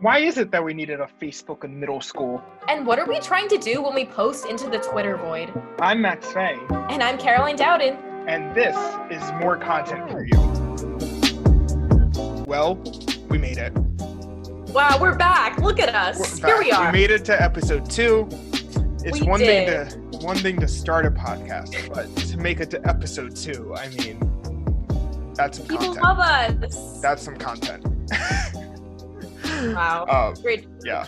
Why is it that we needed a Facebook in middle school? And what are we trying to do when we post into the Twitter void? I'm Max Fay, And I'm Caroline Dowden. and this is more content for you. Well, we made it. Wow, we're back. Look at us. Here we are. We made it to episode two. It's We one thing to one thing to start a podcast, but to make it to episode two, I mean, that's some People content. love us. That's some content. wow. Um, Great. yeah.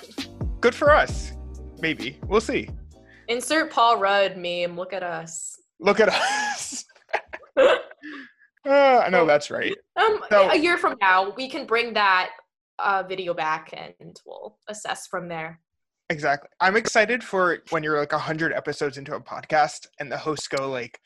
Good for us. Maybe we'll see. Insert Paul Rudd meme. Look at us. Look at us. Uh, I know that's right. Um, So- a year from now, we can bring that uh, video back and we'll assess from there. Exactly. I'm excited for when you're like 100 episodes into a podcast and the hosts go like,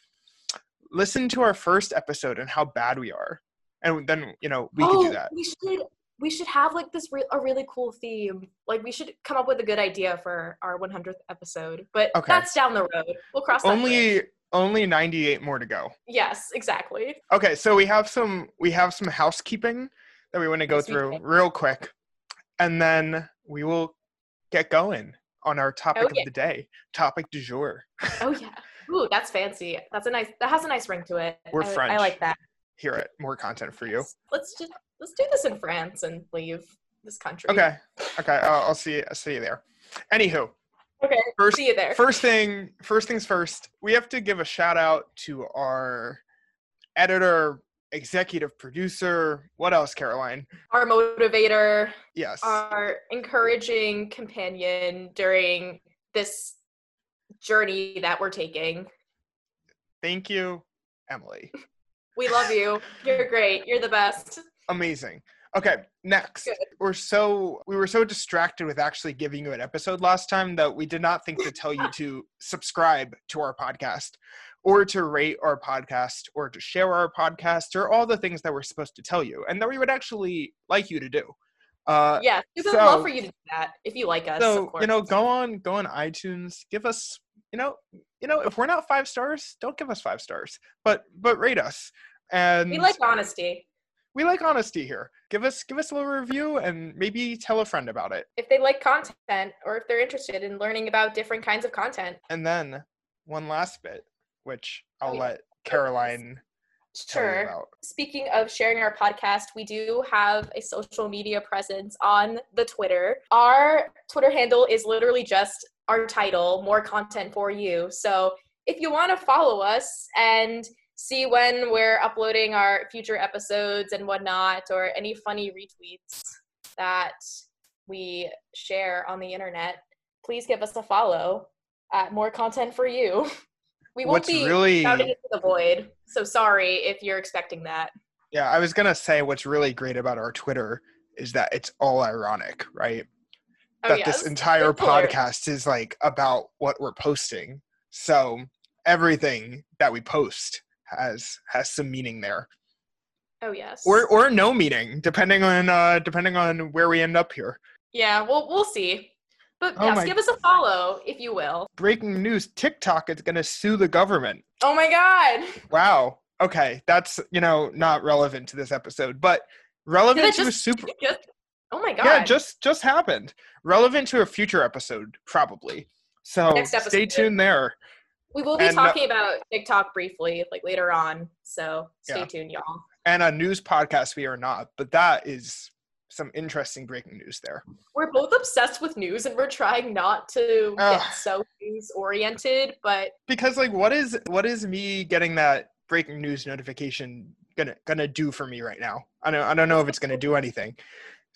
listen to our first episode and how bad we are. And then, you know, we oh, could do that. We should. We should have like this re- a really cool theme. Like we should come up with a good idea for our 100th episode. But Okay. that's down the road. We'll cross bridge. Only only 98 more to go. Yes, exactly. Okay, so we have some we have some housekeeping that we want to go through real quick. And then we will get going on our topic Oh, of yeah. the day, topic du jour. Oh yeah. Ooh, that's fancy. That's a nice. That has a nice ring to it. We're I, I like that. Here it. more content for you. Let's just let's do this in France and leave this country. Okay. Okay. I'll, I'll see. I'll see you there. Anywho, Okay. first See you there. first thing first things first. We have to give a shout out to our editor, executive producer. What else, Caroline? Our motivator, Yes. our encouraging companion during this journey that we're taking. Thank you, Emily. We love you. You're great. You're the best. Amazing. Okay, next. Good. We're so we were so distracted with actually giving you an episode last time that we did not think to tell you to subscribe to our podcast or to rate our podcast or to share our podcast or all the things that we're supposed to tell you and that we would actually like you to do. Uh Yeah, we would so- love for you to do that if you like us. so of course. you know go on go on itunes give us you know you know if we're not five stars don't give us five stars but but rate us and we like honesty. We like honesty here give us give us a little review and maybe tell a friend about it If they like content or if they're interested in learning about different kinds of content. and then one last bit which i'll Oh, let caroline Sure. Speaking of sharing our podcast, we do have a social media presence on the Twitter. Our Twitter handle is literally just our title, More Content for You. So if you want to follow us and see when we're uploading our future episodes and whatnot, or any funny retweets that we share on the internet, please give us a follow at More Content for You. We won't what's be really shouting into the void. So sorry if you're expecting that. yeah i was gonna say what's really great about our twitter is that it's all ironic right Oh, that yes. this entire podcast is like about what we're posting. So everything that we post has has some meaning there, Oh yes. or or no meaning, depending on uh, depending on where we end up here. yeah, we'll we'll see. But Oh yes, my- give us a follow if you will. Breaking news: TikTok is going to sue the government. Oh my god. Wow. Okay, that's you know not relevant to this episode, but relevant to a super. just- Oh my god. Yeah, just just happened. Relevant to a future episode, probably. So stay tuned there. We will be and, uh, talking about TikTok briefly, like later on. So stay Yeah. tuned, y'all. and a news podcast we are not but that is some interesting breaking news there We're both obsessed with news and we're trying not to get so news oriented, but because like what is what is me getting that breaking news notification gonna gonna do for me right now i don't i don't know if it's gonna do anything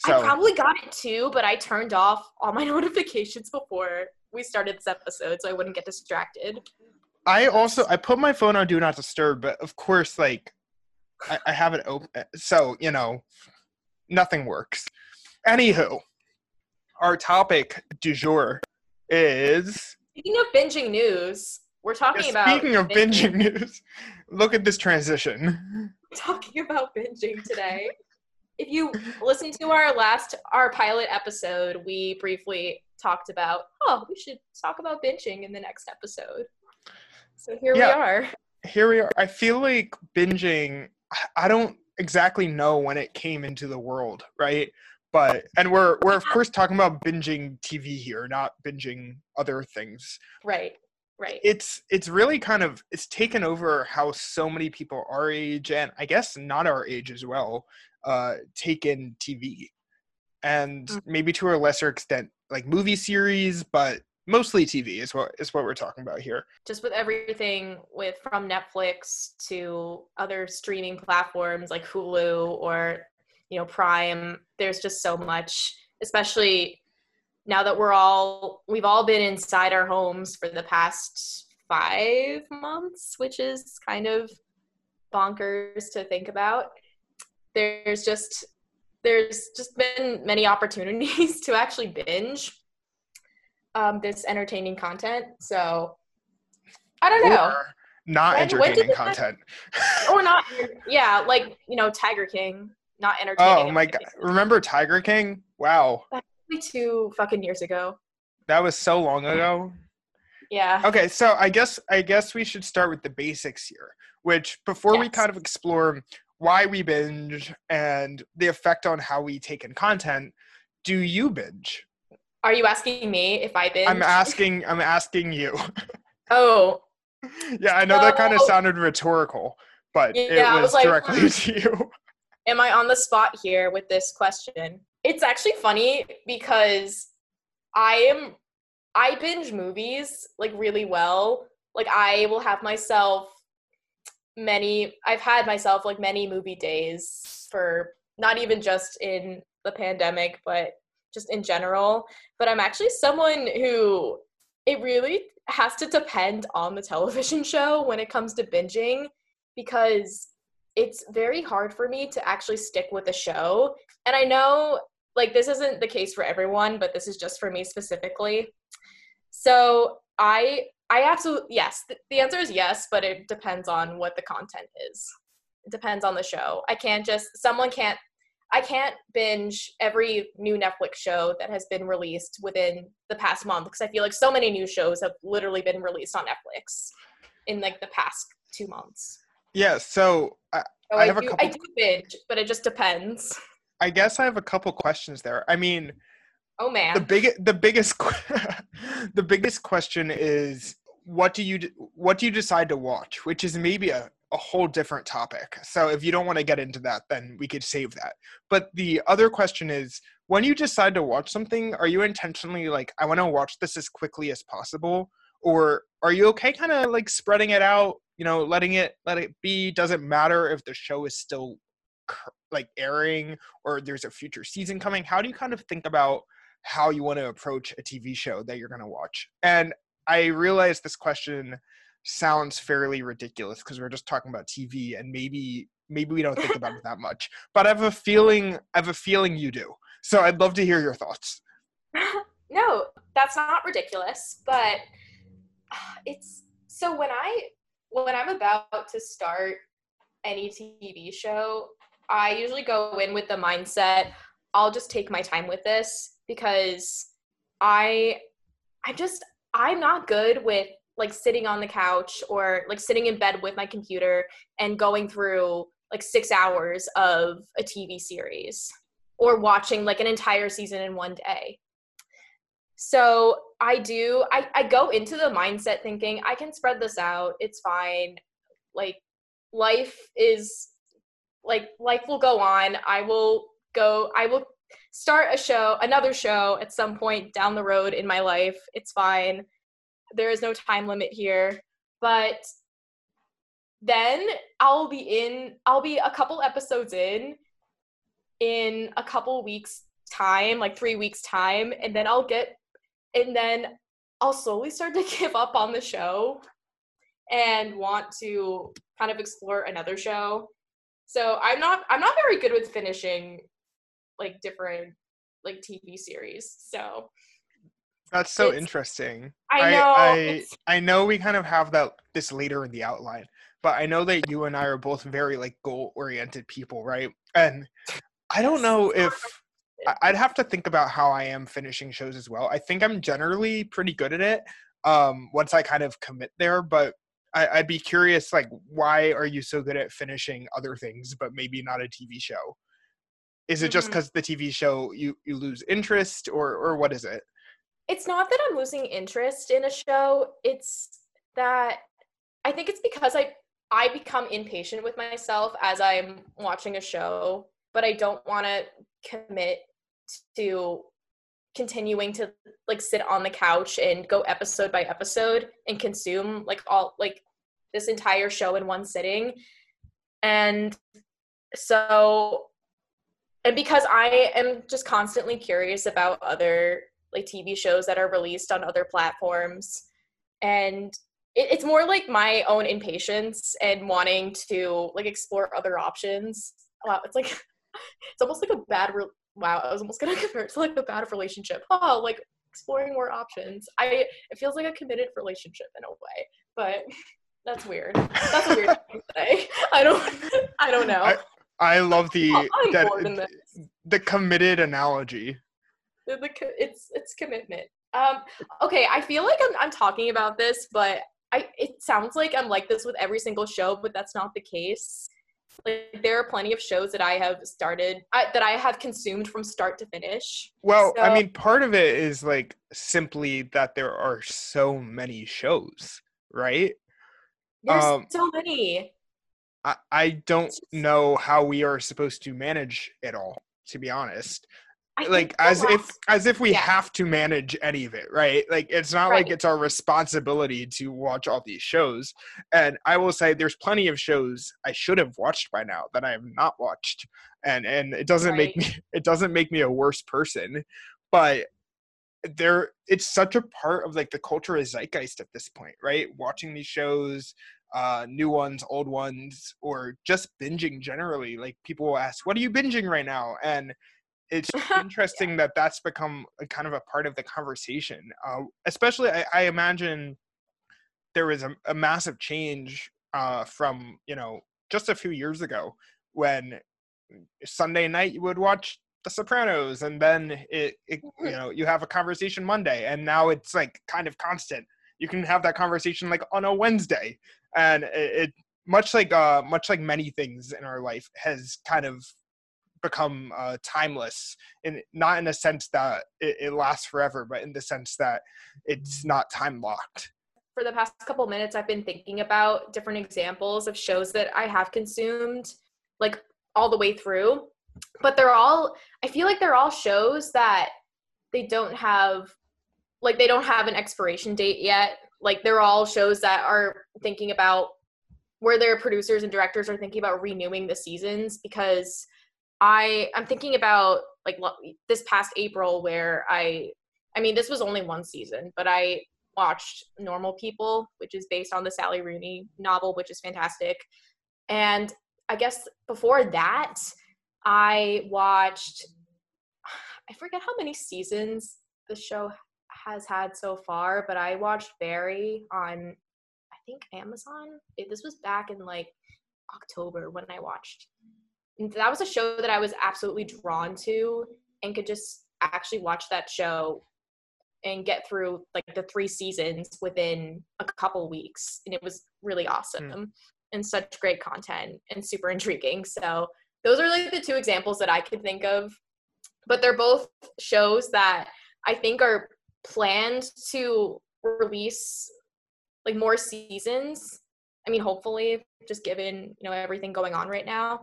I probably got it too, but I turned off all my notifications before we started this episode so I wouldn't get distracted. i also i put my phone on do not disturb but of course like i, I have it open so you know nothing works anywho our topic du jour is Speaking of binging news, we're talking Yeah, about speaking of binging news look at this transition talking about binging today. If you listen to our last our pilot episode, we briefly talked about oh we should talk about binging in the next episode. So here Yeah. we are. here we are. I feel like binging. I- don't exactly know when it came into the world, right? but and we're we're of course talking about binging tv here not binging other things Right. Right. it's it's really kind of it's taken over how so many people our age and i guess not our age as well uh take in tv and Mm. maybe to a lesser extent like movie series but mostly tv is what is what we're talking about here. Just with everything with from Netflix to other streaming platforms like Hulu or you know Prime there's just so much especially now that we're all we've all been inside our homes for the past 5 months which is kind of bonkers to think about. There's just there's just been many opportunities to actually binge um, this entertaining content. So I don't know. or not When- when entertaining that- content. Or not yeah like you know tiger king not entertaining oh my god remember tiger king? Wow. Probably two fucking years ago. That was so long ago. Yeah. Okay, so I guess I guess we should start with the basics here, which before we kind of explore why we binge and the effect on how we take in content, do you binge? are you asking me if i binge I'm asking I'm asking you. oh yeah, I know that kind of sounded rhetorical, but Yeah, it was, was directly hmm. to you. am i on the spot here with this question it's actually funny because i am i binge movies like really well like i will have myself many i've had myself like many movie days for not even just in the pandemic but just in general. But i'm actually someone who it really has to depend on the television show when it comes to binging because it's very hard for me to actually stick with a show. And i know like this isn't the case for everyone but this is just for me specifically. So i i absolutely yes th- the answer is yes but it depends on what the content is it depends on the show i can't just someone can't i can't binge every new netflix show that has been released within the past month because i feel like so many new shows have literally been released on netflix in like the past two months Yeah, so I, so I I, have a couple- I do binge, but it just depends. I guess I have a couple questions there. I mean, Oh man. the big the biggest the biggest question is what do you what do you decide to watch? Which is maybe a, a whole different topic. So if you don't want to get into that then we could save that. But the other question is when you decide to watch something are you intentionally like i want to watch this as quickly as possible or are you okay kind of like spreading it out you know letting it let it be? Doesn't matter if the show is still like airing or there's a future season coming? How do you kind of think about how you want to approach a TV show that you're going to watch. And I realize this question sounds fairly ridiculous because we're just talking about TV and maybe maybe we don't think about it that much. But I have a feeling I have a feeling you do. So I'd love to hear your thoughts. no, that's not ridiculous, but it's so when I when I'm about to start any TV show, I usually go in with the mindset I'll just take my time with this because I I just I'm not good with like sitting on the couch or like sitting in bed with my computer and going through like 6 hours of a TV series or watching like an entire season in one day. So I do, I, I go into the mindset thinking I can spread this out. It's fine. Like life is like life will go on. I will go, I will start a show, another show at some point down the road in my life. It's fine. There is no time limit here. But then I'll be in, I'll be a couple episodes in in a couple weeks time like three weeks time and then i'll get and then i'll slowly start to give up on the show and want to kind of explore another show so i'm not i'm not very good with finishing like different like tv series so That's so It's- interesting. i know I it's- I know we kind of have that this later in the outline, but I know that you and I are both very like goal oriented people, right? And I don't know if I- I'd have to think about how I am finishing shows as well. I think I'm generally pretty good at it um, once I kind of commit there, but I, I'd be curious, like, why are you so good at finishing other things, but maybe not a TV show? Is it just Mhm. because the tv show you you lose interest or or what is it it's not that I'm losing interest in a show. It's that I think it's because I I become impatient with myself as I'm watching a show, but I don't want to commit to continuing to like sit on the couch and go episode by episode and consume like all like this entire show in one sitting. And so and because I am just constantly curious about other like TV shows that are released on other platforms. And it, it's more like my own impatience and wanting to like explore other options. Wow, it's like it's almost like a bad. Re- wow, I was almost gonna compare it to like a bad relationship. Oh, like exploring more options. I it feels like a committed relationship in a way, but that's weird. That's a weird thing to say. I don't. I don't know. I- i love the Oh, that- bored in this. the committed analogy the, the it's it's commitment. Um, okay, I feel like I'm I'm talking about this, but I it sounds like I'm like this with every single show, but that's not the case. Like there are plenty of shows that I have started I, that I have consumed from start to finish. Well, I mean, part of it is like simply that there are so many shows, right? There's Um, so many. I, I don't know how we are supposed to manage it all, to be honest. I Like as if as if we yeah. have to manage any of it, right? Like it's not like it's our responsibility to watch all these shows. And I will say there's plenty of shows I should have watched by now that I have not watched. And and it doesn't make me it doesn't make me a worse person, but there it's such a part of like the cultural zeitgeist at this point right watching these shows uh new ones old ones or just binging generally like people will ask what are you binging right now? And it's interesting that that's become a kind of a part of the conversation uh, especially I, I imagine there was a, a massive change uh from you know just a few years ago when sunday night you would watch the sopranos and then it, it you know you have a conversation monday and now it's like kind of constant you can have that conversation like on a wednesday and it, it much like uh much like many things in our life has kind of become uh timeless and not in a sense that it, it lasts forever but in the sense that it's not time locked for the past couple minutes I've been thinking about different examples of shows that I have consumed like all the way through. But they're all I feel like they're all shows that they don't have like they don't have an expiration date yet. Like they're all shows that are thinking about where their producers and directors are thinking about renewing the seasons because I I'm thinking about like this past April where I I mean this was only one season, but I watched Normal People, which is based on the Sally Rooney novel, which is fantastic. And I guess before that, I watched, I forget how many seasons the show has had so far, but I watched Barry on, I think, Amazon. It, this was back in like October when I watched. And that was a show that I was absolutely drawn to and could just actually watch that show and get through like the three seasons within a couple weeks and it was really hmm. awesome and such great content and super intriguing so those are like the two examples that i could think of but they're both shows that i think are planned to release like more seasons i mean hopefully just given you know everything going on right now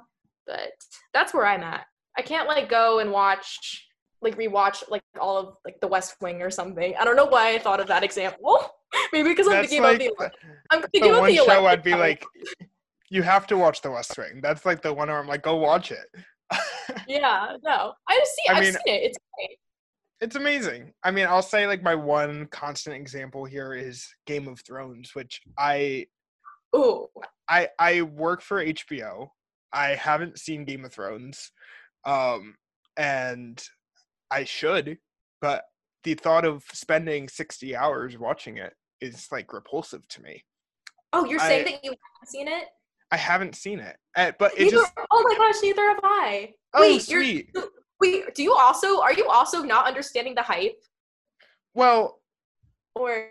but that's where i'm at i can't like go and watch like rewatch like all of like the West Wing or something. I don't know why I thought of that example. Maybe because I'm that's thinking like about the the, I'm the thinking about one the show i'd be time. like you have to watch the west wing that's like the one where i'm like go watch it yeah, no, I've seen I I've mean- seen it. It's great. It's amazing. I mean, I'll say like my one constant example here is Game of Thrones, which I Ooh, I I work for HBO. I haven't seen Game of Thrones. Um and I should, but the thought of spending 60 hours watching it is like repulsive to me. oh, you're saying that you haven't seen it? I haven't seen it. Uh, but it Neither, just oh my gosh, neither have I. oh Wait, you're- sweet. Wait, do you also are you also not understanding the hype? Well, Or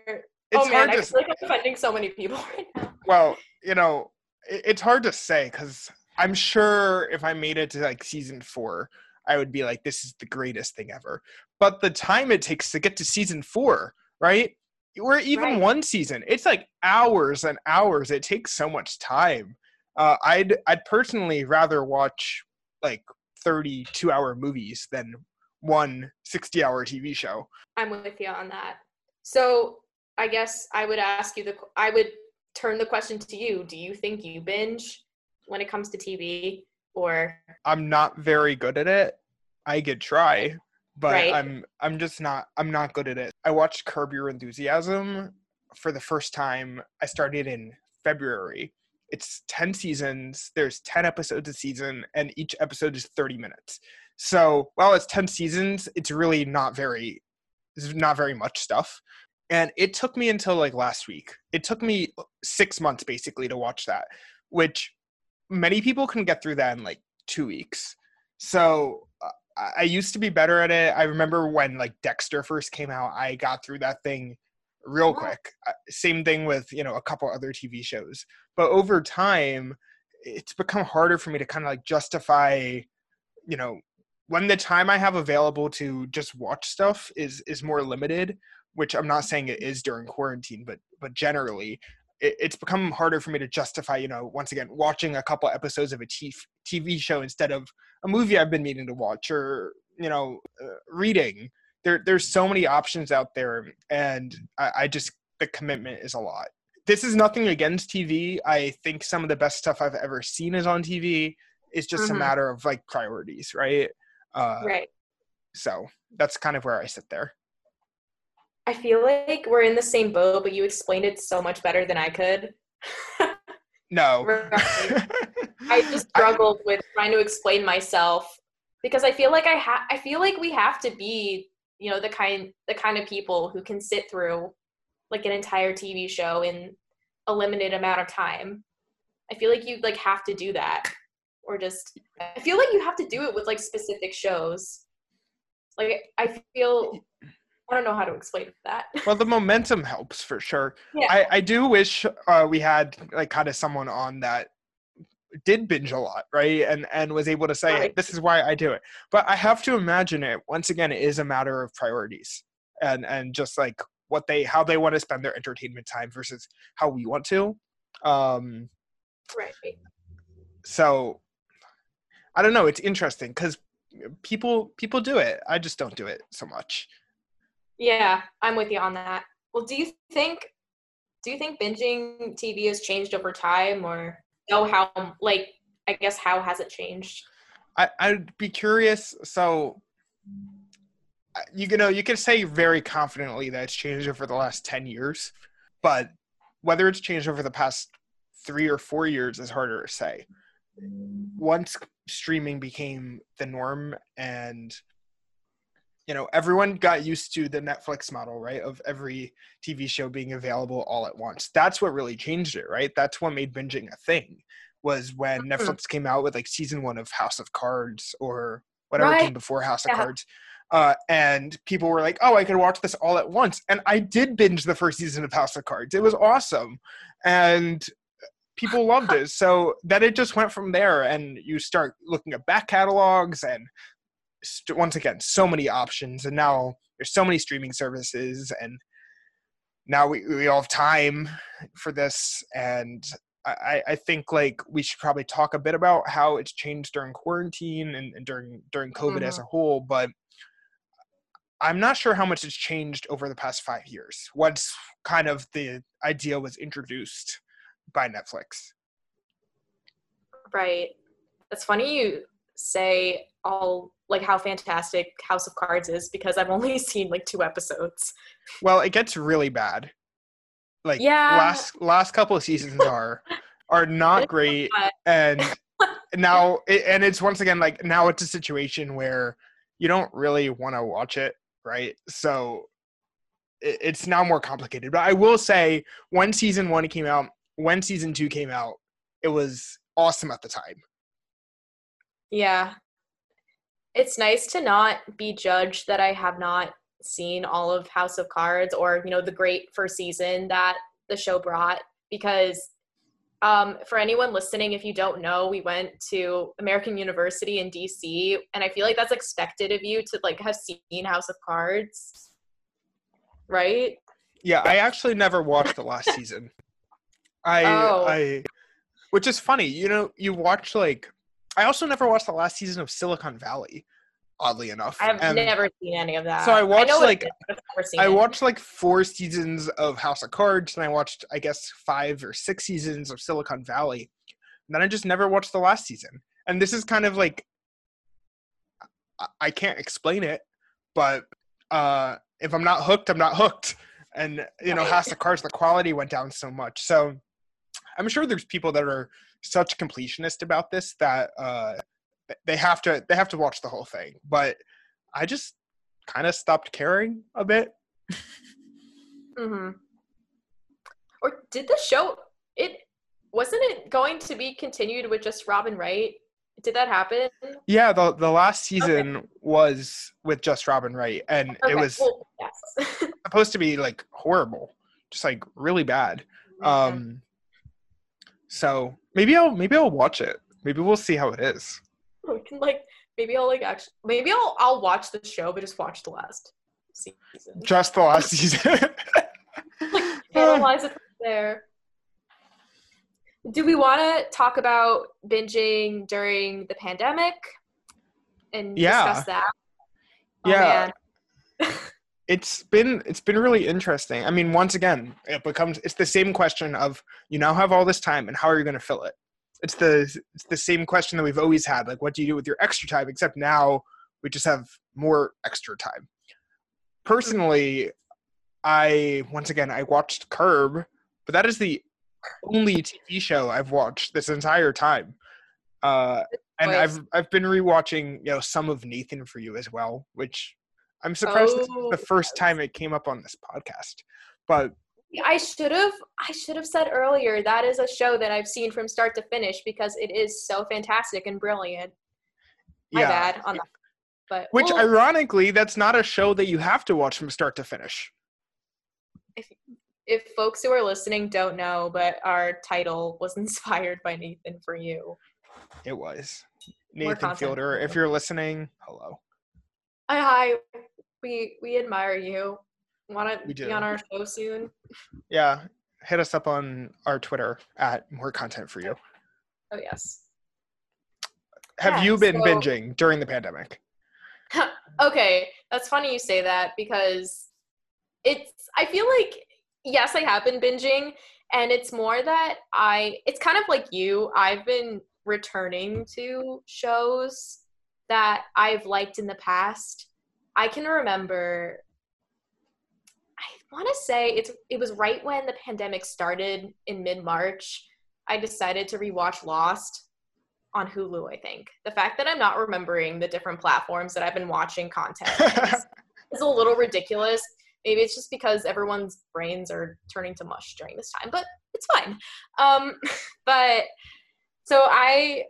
it's oh man, hard I to feel like I'm offending so many people right now. well, you know, it, it's hard to say because I'm sure if I made it to like season four, I would be like, this is the greatest thing ever. But the time it takes to get to season four, right? Or even Right. one season, it's like hours and hours. It takes so much time. Uh, I'd I'd personally rather watch like 32 hour movies than one 60 hour TV show. I'm with you on that. So I guess I would ask you the I would turn the question to you. Do you think you binge when it comes to TV or I'm not very good at it. I could try, but Right. I'm I'm just not I'm not good at it. I watched Curb Your Enthusiasm for the first time. I started in February. It's 10 seasons. There's 10 episodes a season and each episode is 30 minutes. So, while it's 10 seasons, it's really not very not very much stuff. And it took me until like last week. It took me 6 months basically to watch that, which many people can get through that in like 2 weeks. So, uh, I used to be better at it. I remember when like Dexter first came out, I got through that thing real quick. Uh, Same thing with, you know, a couple other TV shows. But over time, it's become harder for me to kind of like justify, you know, when the time I have available to just watch stuff is is more limited, which I'm not saying it is during quarantine, but but generally it, it's become harder for me to justify, you know, once again, watching a couple episodes of a t- TV show instead of a movie I've been meaning to watch or, you know, uh, reading. There, there's so many options out there, and I, I just, the commitment is a lot. This is nothing against TV. I think some of the best stuff I've ever seen is on TV. It's just a Mhm. matter of like priorities, right? Uh, right? So that's kind of where I sit there. I feel like we're in the same boat, but you explained it so much better than I could. No. I just struggled with trying to explain myself because I feel like I ha- I feel like we have to be, you know, the kind the kind of people who can sit through like an entire TV show in a limited amount of time. I feel like you like have to do that or just I feel like you have to do it with like specific shows. Like I feel I don't know how to explain that. well, the momentum helps for sure. Yeah. I, I do wish uh, we had like kind of someone on that did binge a lot, right? And and was able to say Right. this is why I do it. But I have to imagine it once again. It is a matter of priorities and and just like what they how they want to spend their entertainment time versus how we want to. Um, right. so I don't know. It's interesting because people people do it. I just don't do it so much. Yeah, I'm with you on that. Well, do you think do you think binging TV has changed over time or know how like I guess how has it changed? I, I'd be curious. So, you know, you can say very confidently that it's changed over the last 10 years, but whether it's changed over the past three or four years is harder to say. Once streaming became the norm and you know everyone got used to the netflix model right of every tv show being available all at once. That's what really changed it right? That's what made binging a thing was when Mhm. netflix came out with like season one of house of cards or whatever Right. came before house of cards uh, and people were like oh i could watch this all at once. And i did binge the first season of house of cards. It was awesome and people loved it. So then it just went from there and you start looking at back catalogs and st- once again so many options and now there's so many streaming services and now we, we all have time for this and I, I think like we should probably talk a bit about how it's changed during quarantine and, and during during covid as mm-hmm. a whole but i'm not sure how much it's changed over the past five years once kind of the idea was introduced by netflix Right. It's funny you say all like how fantastic House of Cards is because I've only seen like two episodes. well it gets really bad like Yeah. last last couple of seasons are are not great and now it, and it's once again like now it's a situation where you don't really want to watch it right so it, it's now more complicated but i will say when season one came out when season two came out it was awesome at the time Yeah. It's nice to not be judged that I have not seen all of House of Cards or, you know, the great first season that the show brought because Um, for anyone listening, if you don't know, we went to American University in DC, and I feel like that's expected of you to like have seen House of Cards, right? Yeah, I actually never watched the last season. I Oh. I which is funny, you know, you watch like I also never watched the last season of Silicon Valley, oddly enough. I And never seen any of that. so I watched, it like- is, but I've never seen I watched like four seasons of House of Cards and I watched I guess five or six seasons of Silicon Valley. And then I just never watched the last season. And this is kind of like I- I can't explain it, but uh if I'm not hooked, I'm not hooked. And you know, House of Cards, the quality went down so much. So I'm sure there's people that are such completionist about this that uh they have to they have to watch the whole thing. But I just kind of stopped caring a bit. hmm Or did the show? It wasn't it going to be continued with just Robin Wright? Did that happen? Yeah, the the last season was with just Robin Wright, and it was well, yes. supposed to be like horrible, just like really bad. Um, so maybe I'll maybe I'll watch it. Maybe we'll see how it is. we can like maybe I'll like actually maybe I'll I'll watch the show, but just watch the last season. Just the last season. like analyze it from there. Do we want to talk about binging during the pandemic and Yeah. discuss that? Oh, Yeah. it's been it's been really interesting. I mean, once again, it becomes it's the same question of you now have all this time, and how are you going to fill it? It's the it's the same question that we've always had. Like, what do you do with your extra time? Except now we just have more extra time. Personally, I once again I watched Curb, but that is the only TV show I've watched this entire time. Uh, and I've I've been rewatching you know some of Nathan for you as well, which I'm surprised this is Oh, the first time it came up on this podcast. But I should have I should have said earlier that is a show that I've seen from start to finish because it is so fantastic and brilliant. My yeah, bad on that. But which well, ironically, that's not a show that you have to watch from start to finish. if if folks who are listening don't know, but our title was inspired by Nathan for you. It was Nathan Fielder. If you. you're listening, hello. Hi, hi. We we admire you. Want to be on our show soon? Yeah, hit us up on our Twitter at more content for you. Oh yes. Have Yeah, you been so- binging during the pandemic? okay, that's funny you say that because it's I feel like yes, I have been binging and it's more that I it's kind of like you. I've been returning to shows that I've liked in the past. I can remember I want to say it's it was right when the pandemic started in mid-March. I decided to rewatch Lost on Hulu, I think. The fact that I'm not remembering the different platforms that I've been watching content is, is a little ridiculous. Maybe it's just because everyone's brains are turning to mush during this time, but it's fine. Um, but so I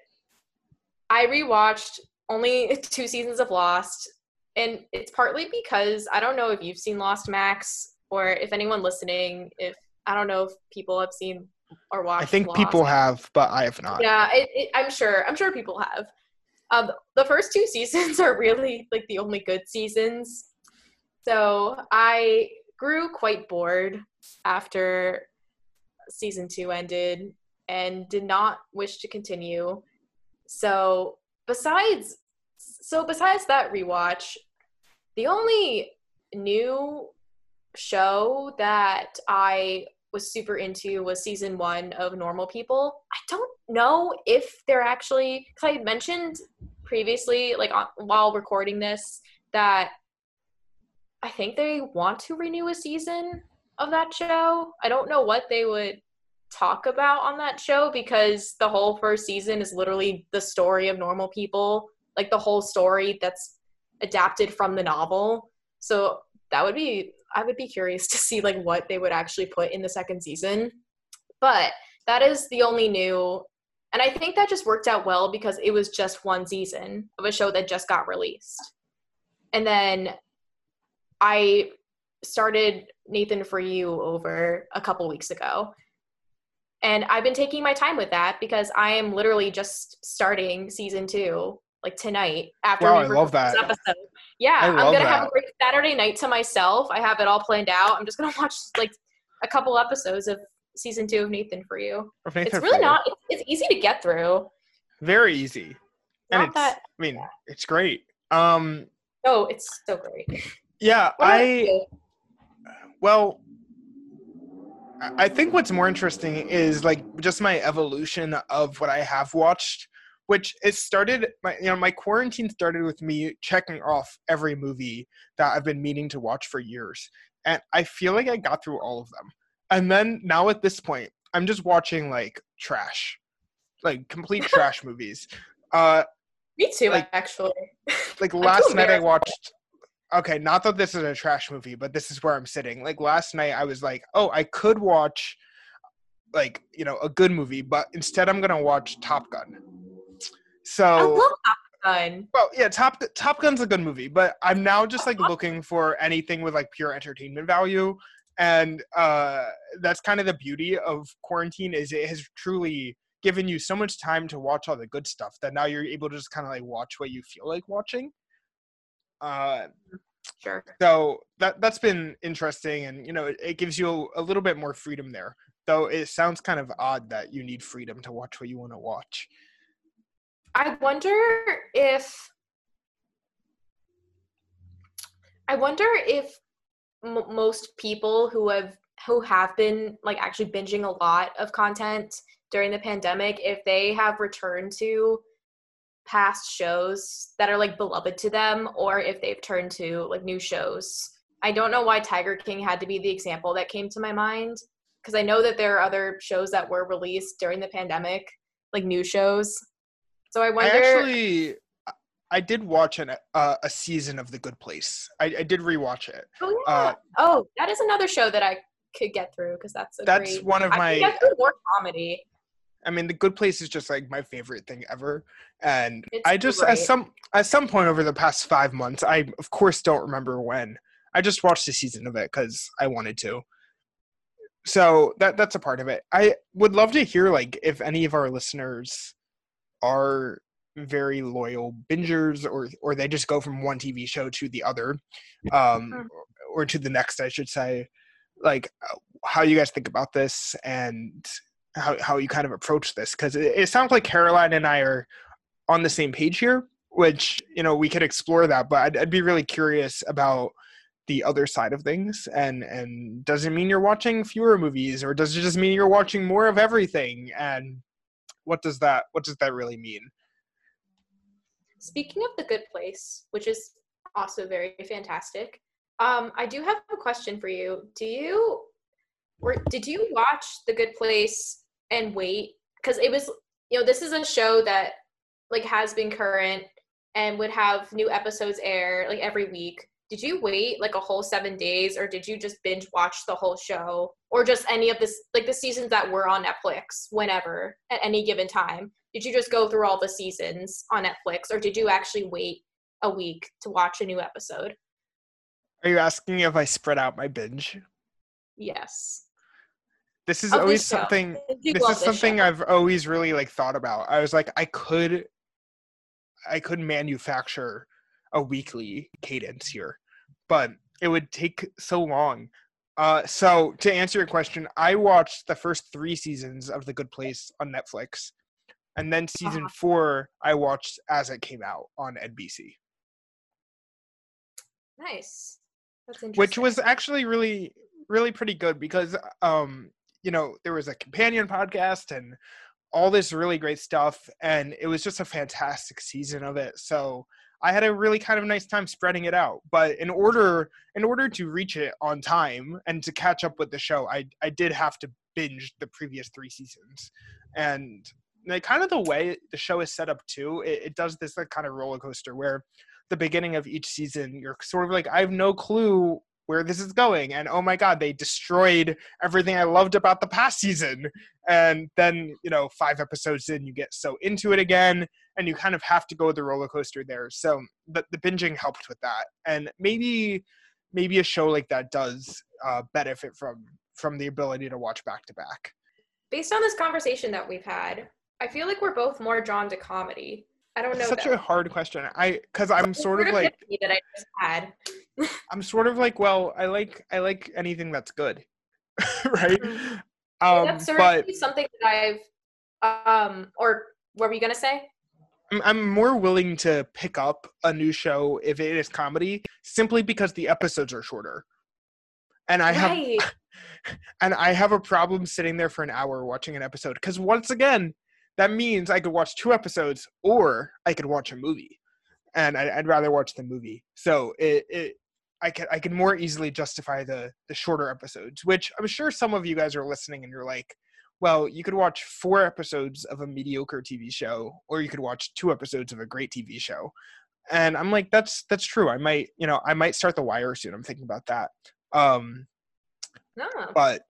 I rewatched only two seasons of Lost, and it's partly because I don't know if you've seen Lost Max or if anyone listening, if I don't know if people have seen or watched. I think Lost. people have, but I have not. Yeah, it, it, I'm sure. I'm sure people have. Um, the first two seasons are really like the only good seasons. So I grew quite bored after season two ended and did not wish to continue. So besides, so besides that rewatch, the only new show that I was super into was season one of Normal People. I don't know if they're actually because I mentioned previously, like on, while recording this, that I think they want to renew a season of that show. I don't know what they would talk about on that show because the whole first season is literally the story of normal people, like the whole story that's adapted from the novel. So that would be I would be curious to see like what they would actually put in the second season. But that is the only new and I think that just worked out well because it was just one season of a show that just got released. And then I started Nathan for You over a couple weeks ago. And I've been taking my time with that because I am literally just starting season two like tonight after Wow, I love that. this episode. Yeah, I I'm gonna have a great Saturday night to myself. I have it all planned out. I'm just gonna watch like a couple episodes of season two of Nathan for you. Nathan It's really not. It's, it's easy to get through. very easy, and Not it's. that. I mean, it's great. Um, Oh, it's so great. yeah, I. Well, I think what's more interesting is like just my evolution of what I have watched, which it started. My you know my quarantine started with me checking off every movie that I've been meaning to watch for years, and I feel like I got through all of them. And then now at this point, I'm just watching like trash, like complete trash movies. Uh, Me too, like- actually. like last night I watched okay, not that this is a trash movie, but this is where I'm sitting. Like last night I was like, "Oh, I could watch like, you know, a good movie, but instead I'm to watch Top Gun." I So, love Top Gun. well, yeah, Top Top Gun's a good movie, but I'm now just like looking for anything with like pure entertainment value. And uh that's kind of the beauty of quarantine is it has truly given you so much time to watch all the good stuff that now you're able to just kind of like watch what you feel like watching. Uh Sure. so that that's been interesting and you know it, it gives you a, a little bit more freedom there though it sounds kind of odd that you need freedom to watch what you want to watch I wonder if I wonder if m- most people who have who have been like actually binging a lot of content during the pandemic if they have returned to past shows that are like beloved to them or if they've turned to like new shows. I don't know why Tiger King had to be the example that came to my mind because I know that there are other shows that were released during the pandemic, like new shows. So I wonder i actually i did watch an, uh, a season of the good place i, I did rewatch it Oh yeah. uh, oh, that is another show that I could get through because that's a that's great. one of I my through more comedy. i mean the good place is just like my favorite thing ever and It's i just great. at some at some point over the past five months i of course don't remember when i just watched a season of it because i wanted to so that that's a part of it i would love to hear like if any of our listeners are very loyal bingers or or they just go from one tv show to the other um or to the next i should say. Like uh, how you guys think about this and how, how you kind of approach this? Because it, it sounds like caroline and i are on the same page here which you know we could explore that but i'd, I'd be really curious about the other side of things. And and does it mean you're watching fewer movies or does it just mean you're watching more of everything? And what does that what does that really mean Speaking of the Good Place, which is also very fantastic, um, I do have a question for you. Do you or did you watch The Good Place and wait? Because it was, you know, this is a show that like has been current and would have new episodes air like every week. Did you wait like a whole seven days, or did you just binge watch the whole show, or just any of this like the seasons that were on Netflix whenever at any given time? Did you just go through all the seasons on Netflix, or did you actually wait a week to watch a new episode? are you asking if i spread out my binge Yes. this is Of always this something this is something show. I've always really like thought about. I was like, I could, I could manufacture a weekly cadence here, but it would take so long. Uh, so to answer your question, I watched the first three seasons of The Good Place on Netflix, and then season Uh-huh. four I watched as it came out on NBC, Nice. That's interesting. which was actually really, really pretty good because, um, you know, there was a companion podcast and all this really great stuff and it was just a fantastic season of it so i had a really kind of nice time spreading it out but in order in order to reach it on time and to catch up with the show i i did have to binge the previous three seasons. And like kind of the way the show is set up too it, it does this like kind of roller coaster where the beginning of each season you're sort of like i have no clue where this is going and oh my god they destroyed everything i loved about the past season. And then you know five episodes in you get so into it again and you kind of have to go with the roller coaster there so the, the binging helped with that and maybe maybe a show like that does uh, benefit from from the ability to watch back to back based on this conversation that we've had, I feel like we're both more drawn to comedy. I don't know. Such though. a hard question. I because I'm It's sort of like that I just had. I'm sort of like well I like I like anything that's good, right? Mhm. Um, That's but something that I've um or what were you gonna say? I'm, more willing to pick up a new show if it is comedy simply because the episodes are shorter. And I have and I have a problem sitting there for an hour watching an episode because once again, that means I could watch two episodes or I could watch a movie, and I, I'd rather watch the movie. So it, it I can I can more easily justify the the shorter episodes, which I'm sure some of you guys are listening and you're like, well, you could watch four episodes of a mediocre TV show, or you could watch two episodes of a great TV show. And I'm like, that's that's true. I might, you know, I might start The Wire soon. I'm thinking about that. Um, No. but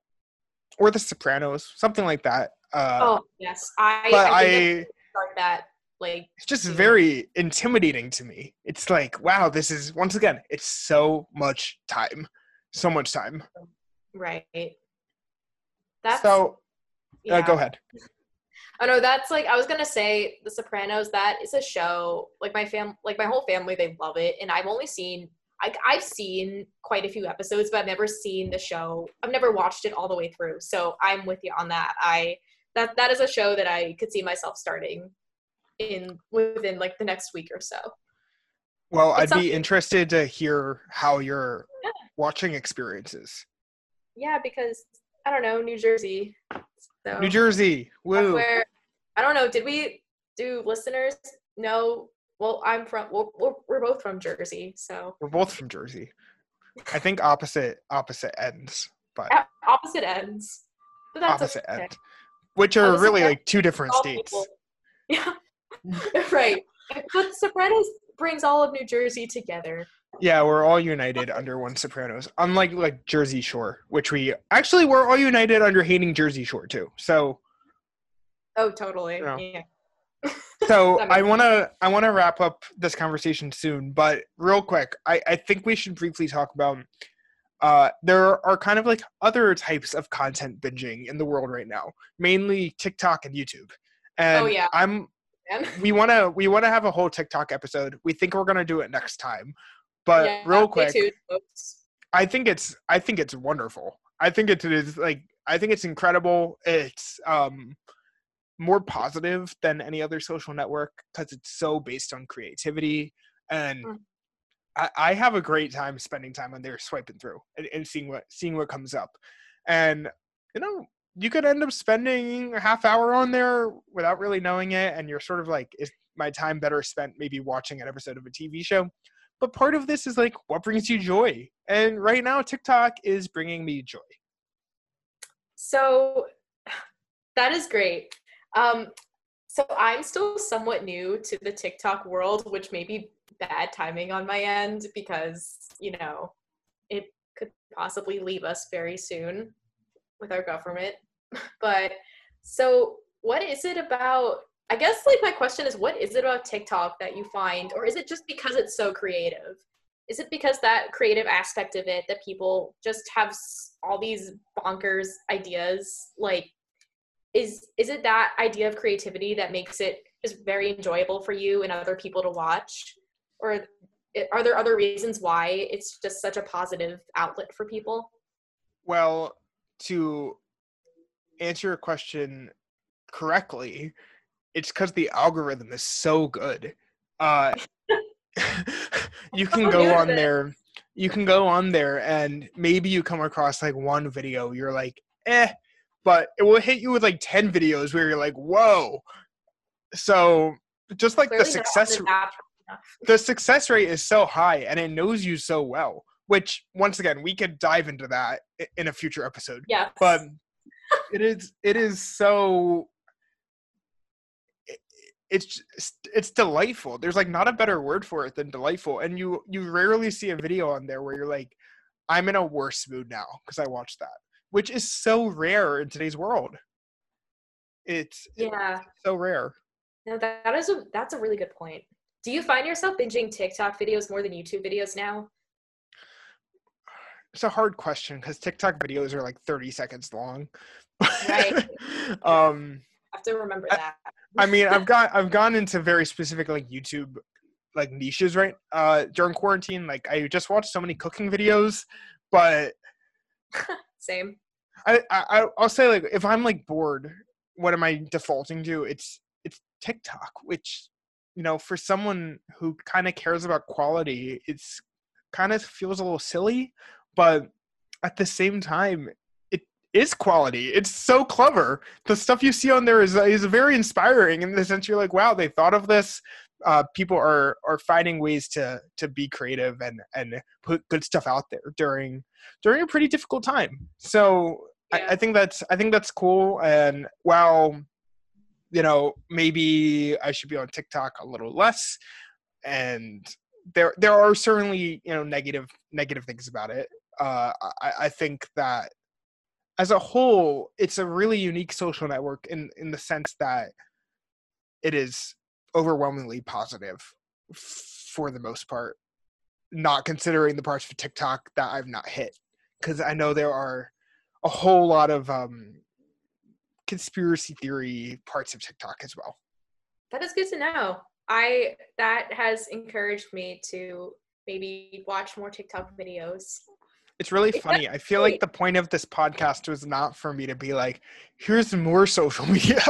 or The Sopranos, something like that. Uh, oh yes, I. but I, I, start that like it's just soon. very intimidating to me. It's like, wow, this is once again, it's so much time, so much time. right. That's so uh, go ahead. Oh no, that's like I was gonna say The Sopranos. That is a show. Like my fam, like my whole family, they love it, and I've only seen. I, I've seen quite a few episodes, but I've never seen the show. I've never watched it all the way through. So I'm with you on that. I that that is a show that I could see myself starting in within like the next week or so. Well, It's I'd be interested to hear how your Yeah. watching experiences. Yeah, because I don't know New Jersey. So New Jersey, woo! where I don't know. Did we do listeners know? Well, I'm from. Well, we're, we're both from Jersey, so We're both from Jersey. I think opposite opposite ends, but at opposite ends. But that's opposite okay. end, which are really Sopran- like two different All states. people- Yeah, right. But The Sopranos brings all of New Jersey together. Yeah, we're all united under one Sopranos. Unlike like Jersey Shore, which we actually we're all united under hating Jersey Shore too. So Oh, totally. Yeah. Yeah. so I wanna I wanna wrap up this conversation soon, but real quick, I, I think we should briefly talk about uh there are kind of like other types of content binging in the world right now, mainly TikTok and YouTube. And Oh, yeah. I'm we wanna we wanna have a whole TikTok episode. We think we're gonna do it next time. But Yeah, real quick. I think it's I think it's wonderful. I think it is like I think it's incredible. It's um more positive than any other social network because it's so based on creativity and Mm. I, I have a great time spending time on there swiping through and, and seeing what seeing what comes up. And you know, you could end up spending a half hour on there without really knowing it and you're sort of like is my time better spent maybe watching an episode of a TV show? But part of this is like what brings you joy. And right now TikTok is bringing me joy. So that is great. Um, so I'm still somewhat new to the TikTok world, which may be bad timing on my end because, you know, it could possibly leave us very soon with our government. But so what is it about? I guess like my question is what is it about TikTok that you find or is it just because it's so creative? Is it because that creative aspect of it that people just have all these bonkers ideas? Like is is it that idea of creativity that makes it just very enjoyable for you and other people to watch? Or are there other reasons why it's just such a positive outlet for people? Well, to answer your question correctly, it's because the algorithm is so good. Uh, you can go on there. You can go on there, and maybe you come across like one video. You're like, eh, but it will hit you with like ten videos where you're like, whoa. So just like the Clearly success the success rate is so high and it knows you so well which once again we could dive into that in a future episode Yeah, but it is it is so it's just- it's delightful there's like not a better word for it than delightful and you you rarely see a video on there where you're like i'm in a worse mood now because i watched that which is so rare in today's world it's it's yeah so rare no that, that is a that's a really good point do you find yourself binging tiktok videos more than youtube videos now it's a hard question because TikTok videos are like 30 seconds long. Right. um, I have to remember that. I mean, I've got I've gone into very specific like YouTube like niches right uh during quarantine. Like I just watched so many cooking videos, but Same. I, I I'll say like if I'm like bored, what am I defaulting to? It's it's TikTok, which you know for someone who kind of cares about quality, it's kind of feels a little silly, but at the same time, is quality. It's so clever. The stuff you see on there is is very inspiring in the sense you're like, wow, they thought of this. Uh, people are are finding ways to to be creative and and put good stuff out there during during a pretty difficult time. So I, I think that's I think that's cool. And while you know maybe I should be on TikTok a little less, and there there are certainly you know negative negative things about it. Uh, I, I think that as a whole, it's a really unique social network in in the sense that it is overwhelmingly positive for the most part not considering the parts of TikTok that I've not hit because I know there are a whole lot of um, conspiracy theory parts of TikTok as well. That is good to know. I that has encouraged me to maybe watch more TikTok videos. It's really funny. I feel like the point of this podcast was not for me to be like, here's more social media.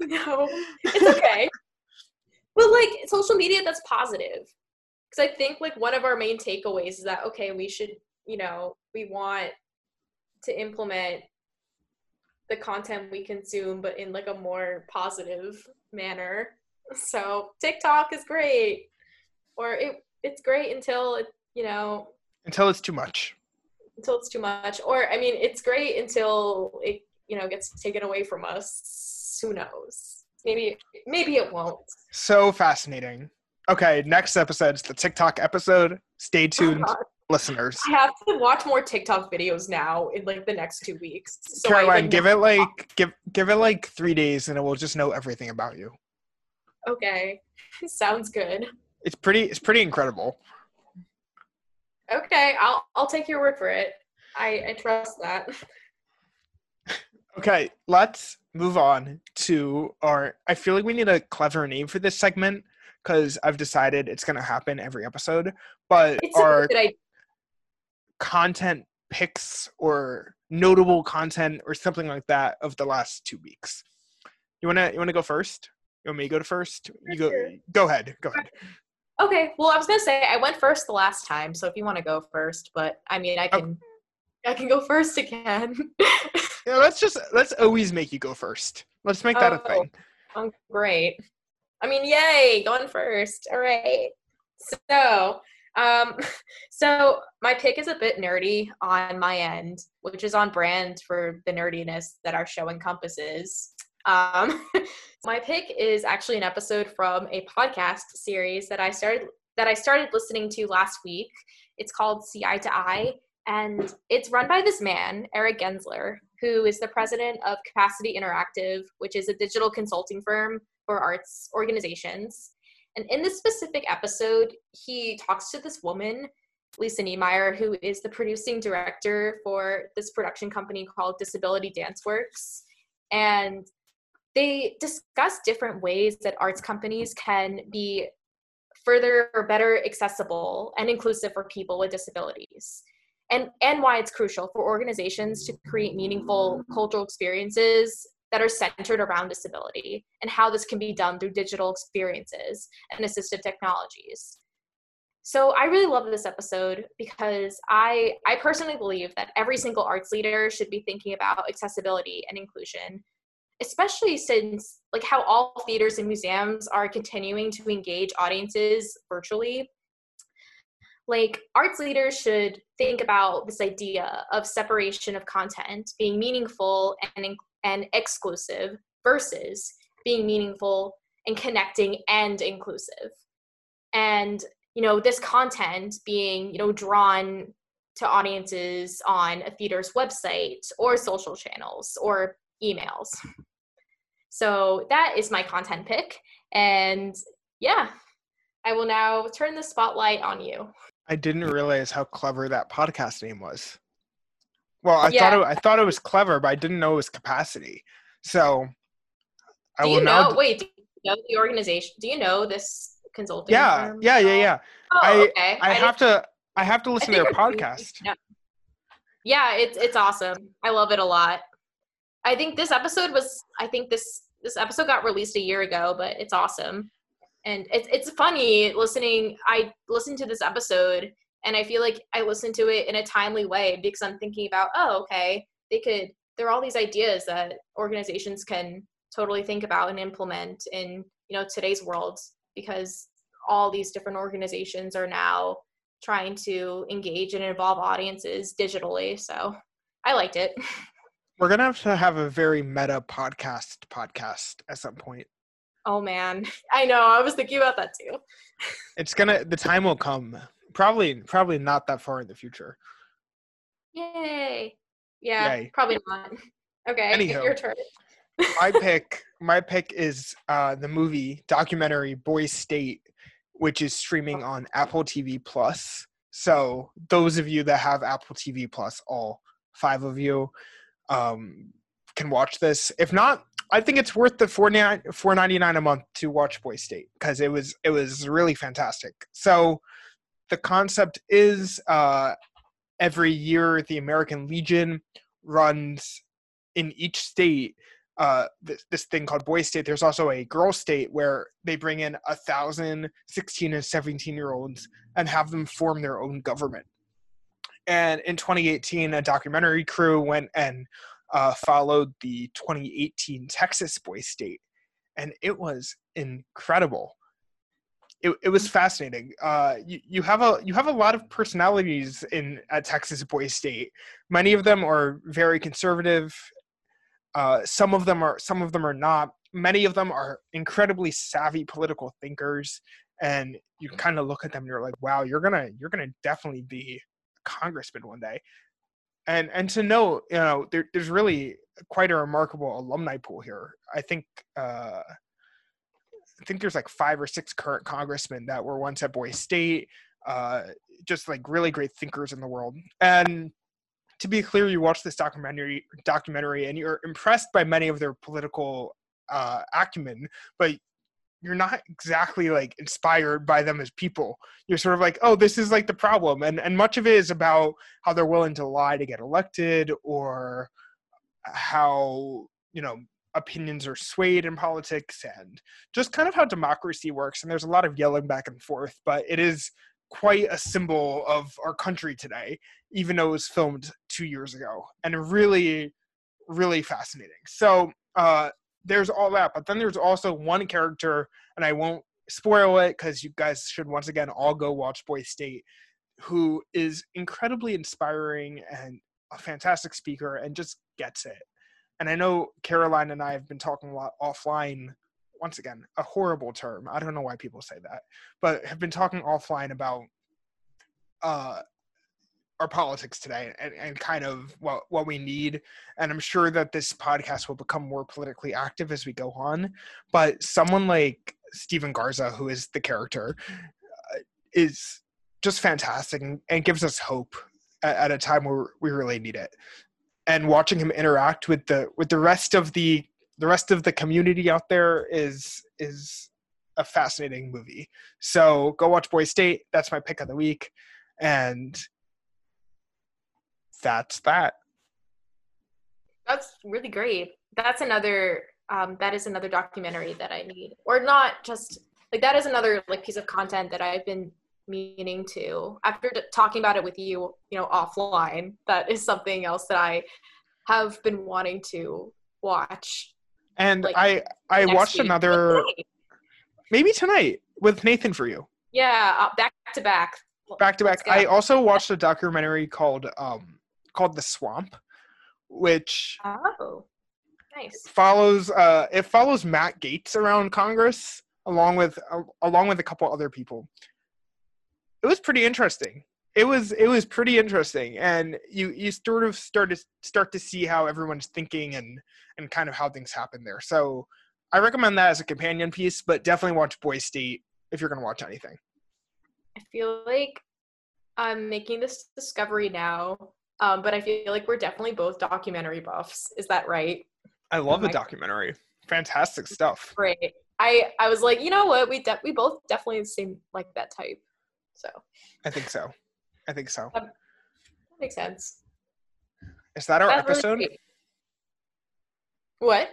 No, it's okay. but like social media that's positive. Because I think like one of our main takeaways is that okay, we should, you know, we want to implement the content we consume, but in like a more positive manner. So TikTok is great, or it it's great until it, you know, Until it's too much. until it's too much. Or I mean, it's great until it, you know, gets taken away from us. Who knows? Maybe maybe it won't. So fascinating. Okay, next episode is the TikTok episode. Stay oh tuned, God. listeners. I have to watch more TikTok videos now in like the next two weeks. So I, Caroline, give it like give give it like three days, and it will just know everything about you. Okay, sounds good. It's pretty. It's pretty incredible. Okay, I'll I'll take your word for it. I I trust that. Okay, let's move on to our. I feel like we need a clever name for this segment because I've decided it's going to happen every episode. But It's our content picks or notable content or something like that of the last two weeks. You wanna you wanna go first? You want me to go to first? You go. Go ahead. Go ahead. Okay, well, I was gonna say I went first the last time, so if you want to go first, but I mean, I can, I can go first again. Yeah, let's just let's always make you go first. Let's make that a Oh. thing. Oh, great. I mean, yay, going first. All right. So, um, so my pick is a bit nerdy on my end, which is on brand for the nerdiness that our show encompasses. Um, my pick is actually an episode from a podcast series that I started that I started listening to last week. It's called CI to Eye, and it's run by this man, Erik Gensler, who is the president of Capacity Interactive, which is a digital consulting firm for arts organizations. And in this specific episode, he talks to this woman, Lisa Niemeyer, who is the producing director for this production company called Disability Dance Works. And they discuss different ways that arts companies can be further or better accessible and inclusive for people with disabilities. And and why it's crucial for organizations to create meaningful cultural experiences that are centered around disability and how this can be done through digital experiences and assistive technologies. So i really love this episode because i i personally believe that every single arts leader should be thinking about accessibility and inclusion especially since like how all theaters and museums are continuing to engage audiences virtually. Like arts leaders should think about this idea of separation of content being meaningful and and exclusive versus being meaningful and connecting and inclusive. And you know this content being you know drawn to audiences on a theater's website or social channels or emails so that is my content pick and yeah i will now turn the spotlight on you I didn't realize how clever that podcast name was. Well, I Yeah. thought it, I thought it was clever, but I didn't know it was capacity. So I Do will you now. know? d- Wait, do you know the organization? Do you know this consulting? yeah, firm yeah, yeah, yeah. Oh, I- okay. I have to. I have to listen to their think you're doing- podcast. Yeah. yeah, it's it's awesome. I love it a lot. I think this episode was. I think this this episode got released a year ago, but it's awesome, and it's it's funny listening. I listened to this episode, and I feel like I listened to it in a timely way because I'm thinking about, oh, okay, they could. There are all these ideas that organizations can totally think about and implement in you know today's world because all these different organizations are now trying to engage and involve audiences digitally. So I liked it. We're gonna have to have a very meta podcast podcast at some point. Oh man, I know. I was thinking about that too. It's gonna. The time will come. Probably, probably not that far in the future. Yay! Yeah, Yay. probably not. Okay, your turn. my pick my pick is uh the movie documentary boy state which is streaming on apple tv plus so those of you that have apple tv plus all five of you um can watch this. If not i think it's worth the 4.99 a month to watch boy state because it was it was really fantastic. So the concept is uh every year the american legion runs in each state uh, this, this thing called boy state. There's also a girl state where they bring in a thousand 16 and 17 year olds and have them form their own government and in 2018 a documentary crew went and uh, followed the 2018 texas boy state. And it was incredible. It, it was fascinating. Uh, you, you have a you have a lot of personalities in at texas boy state. Many of them are very conservative. Uh, some of them are some of them are not. Many of them are incredibly savvy political thinkers, and you kind of look at them and you're like, wow, you're gonna you're gonna definitely be congressman one day. And and to know, you know, there, there's really quite a remarkable alumni pool here. I think uh, I think there's like five or six current congressmen that were once at Boy State. Uh, just like really great thinkers in the world, and to be clear, you watch this documentary documentary and you're impressed by many of their political uh, acumen, but you're not exactly like inspired by them as people. You're sort of like, oh, this is like the problem, and and much of it is about how they're willing to lie to get elected, or how you know opinions are swayed in politics, and just kind of how democracy works. And there's a lot of yelling back and forth, but it is quite a symbol of our country today even though it was filmed two years ago and really really fascinating so uh there's all that but then there's also one character and i won't spoil it because you guys should once again all go watch boy state who is incredibly inspiring and a fantastic speaker and just gets it. And i know caroline and i have been talking a lot offline once again a horrible term. I don't know why people say that but have been talking offline about uh our politics today and, and kind of what what we need and i'm sure that this podcast will become more politically active as we go on but someone like Steven Garza who is the character uh, is just fantastic and, and gives us hope at, at a time where we really need it. And watching him interact with the with the rest of the the rest of the community out there is is a fascinating movie. So go watch boy state. That's my pick of the week. And that's that. That's really great. That's another. Um, that is another documentary that I need, or not just like that is another like piece of content that I've been meaning to. After talking about it with you, you know, offline, that is something else that I have been wanting to watch. And Like, I I watched week. another Like, maybe tonight with Nathan for you. Yeah, uh, back to back. Back to back. I also watched a documentary called um called The Swamp, which Oh, nice. follows uh it follows Matt Gaetz around Congress along with uh, along with a couple other people. It was pretty interesting. It was it was pretty interesting, and you you sort of start to start to see how everyone's thinking and and kind of how things happen there. So I recommend that as a companion piece, but definitely watch Boy State if you're gonna watch anything. I feel like I'm making this discovery now, um, but I feel like we're definitely both documentary buffs. Is that right? I love Oh the documentary. Fantastic stuff. Great. I I was like, you know what? We de- we both definitely seem like that type. So I think so. I think so. that makes sense. Is that our really episode? great. What? Is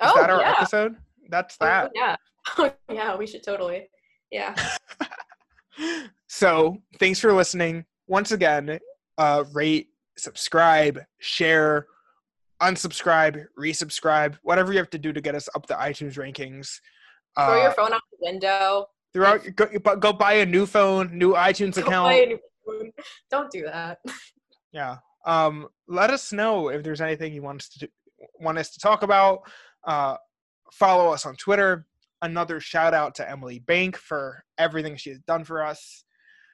oh that our yeah. episode? That's Oh, that. yeah. yeah, we should totally. Yeah. so thanks for listening once again uh rate subscribe share unsubscribe resubscribe whatever you have to do to get us up the itunes rankings Throw your uh, phone out the window. throughout go, go buy a new phone new itunes Don't account buy a new phone. Don't do that. yeah um let us know if there's anything you want us to do, want us to talk about uh follow us on twitter another shout out to emily bank for everything she has done for us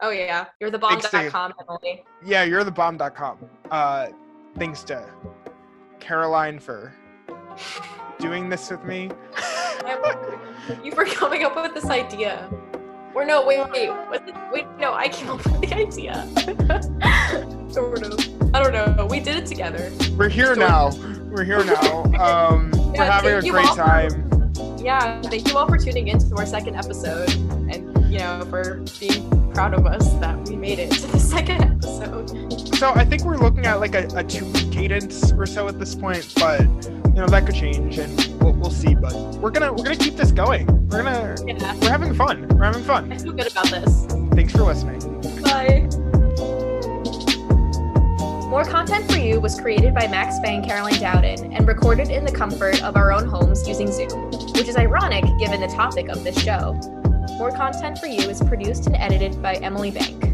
Oh yeah, you're the bomb.com, Emily. yeah, you're the bomb.com. Uh, thanks to Caroline for doing this with me. You for coming up with this idea. Or no, wait, wait, what's it? wait, no, I came up with the idea. sort of. I don't know. We did it together. We're here now. We're here now. Um, we're having a great for- time. Yeah, thank you all for tuning in to our second episode, and you know for being proud of us that we made it to the second episode. So I think we're looking at like a, a two-week cadence or so at this point, but you know that could change, and we'll, we'll see. But we're gonna we're gonna keep this going. We're gonna Yeah, we're having fun. We're having fun. I feel good about this. Thanks for listening. Bye. More Content for You was created by Max Fang Caroline Dowden and recorded in the comfort of our own homes using Zoom, which is ironic given the topic of this show. More Content for You is produced and edited by Emily Bank.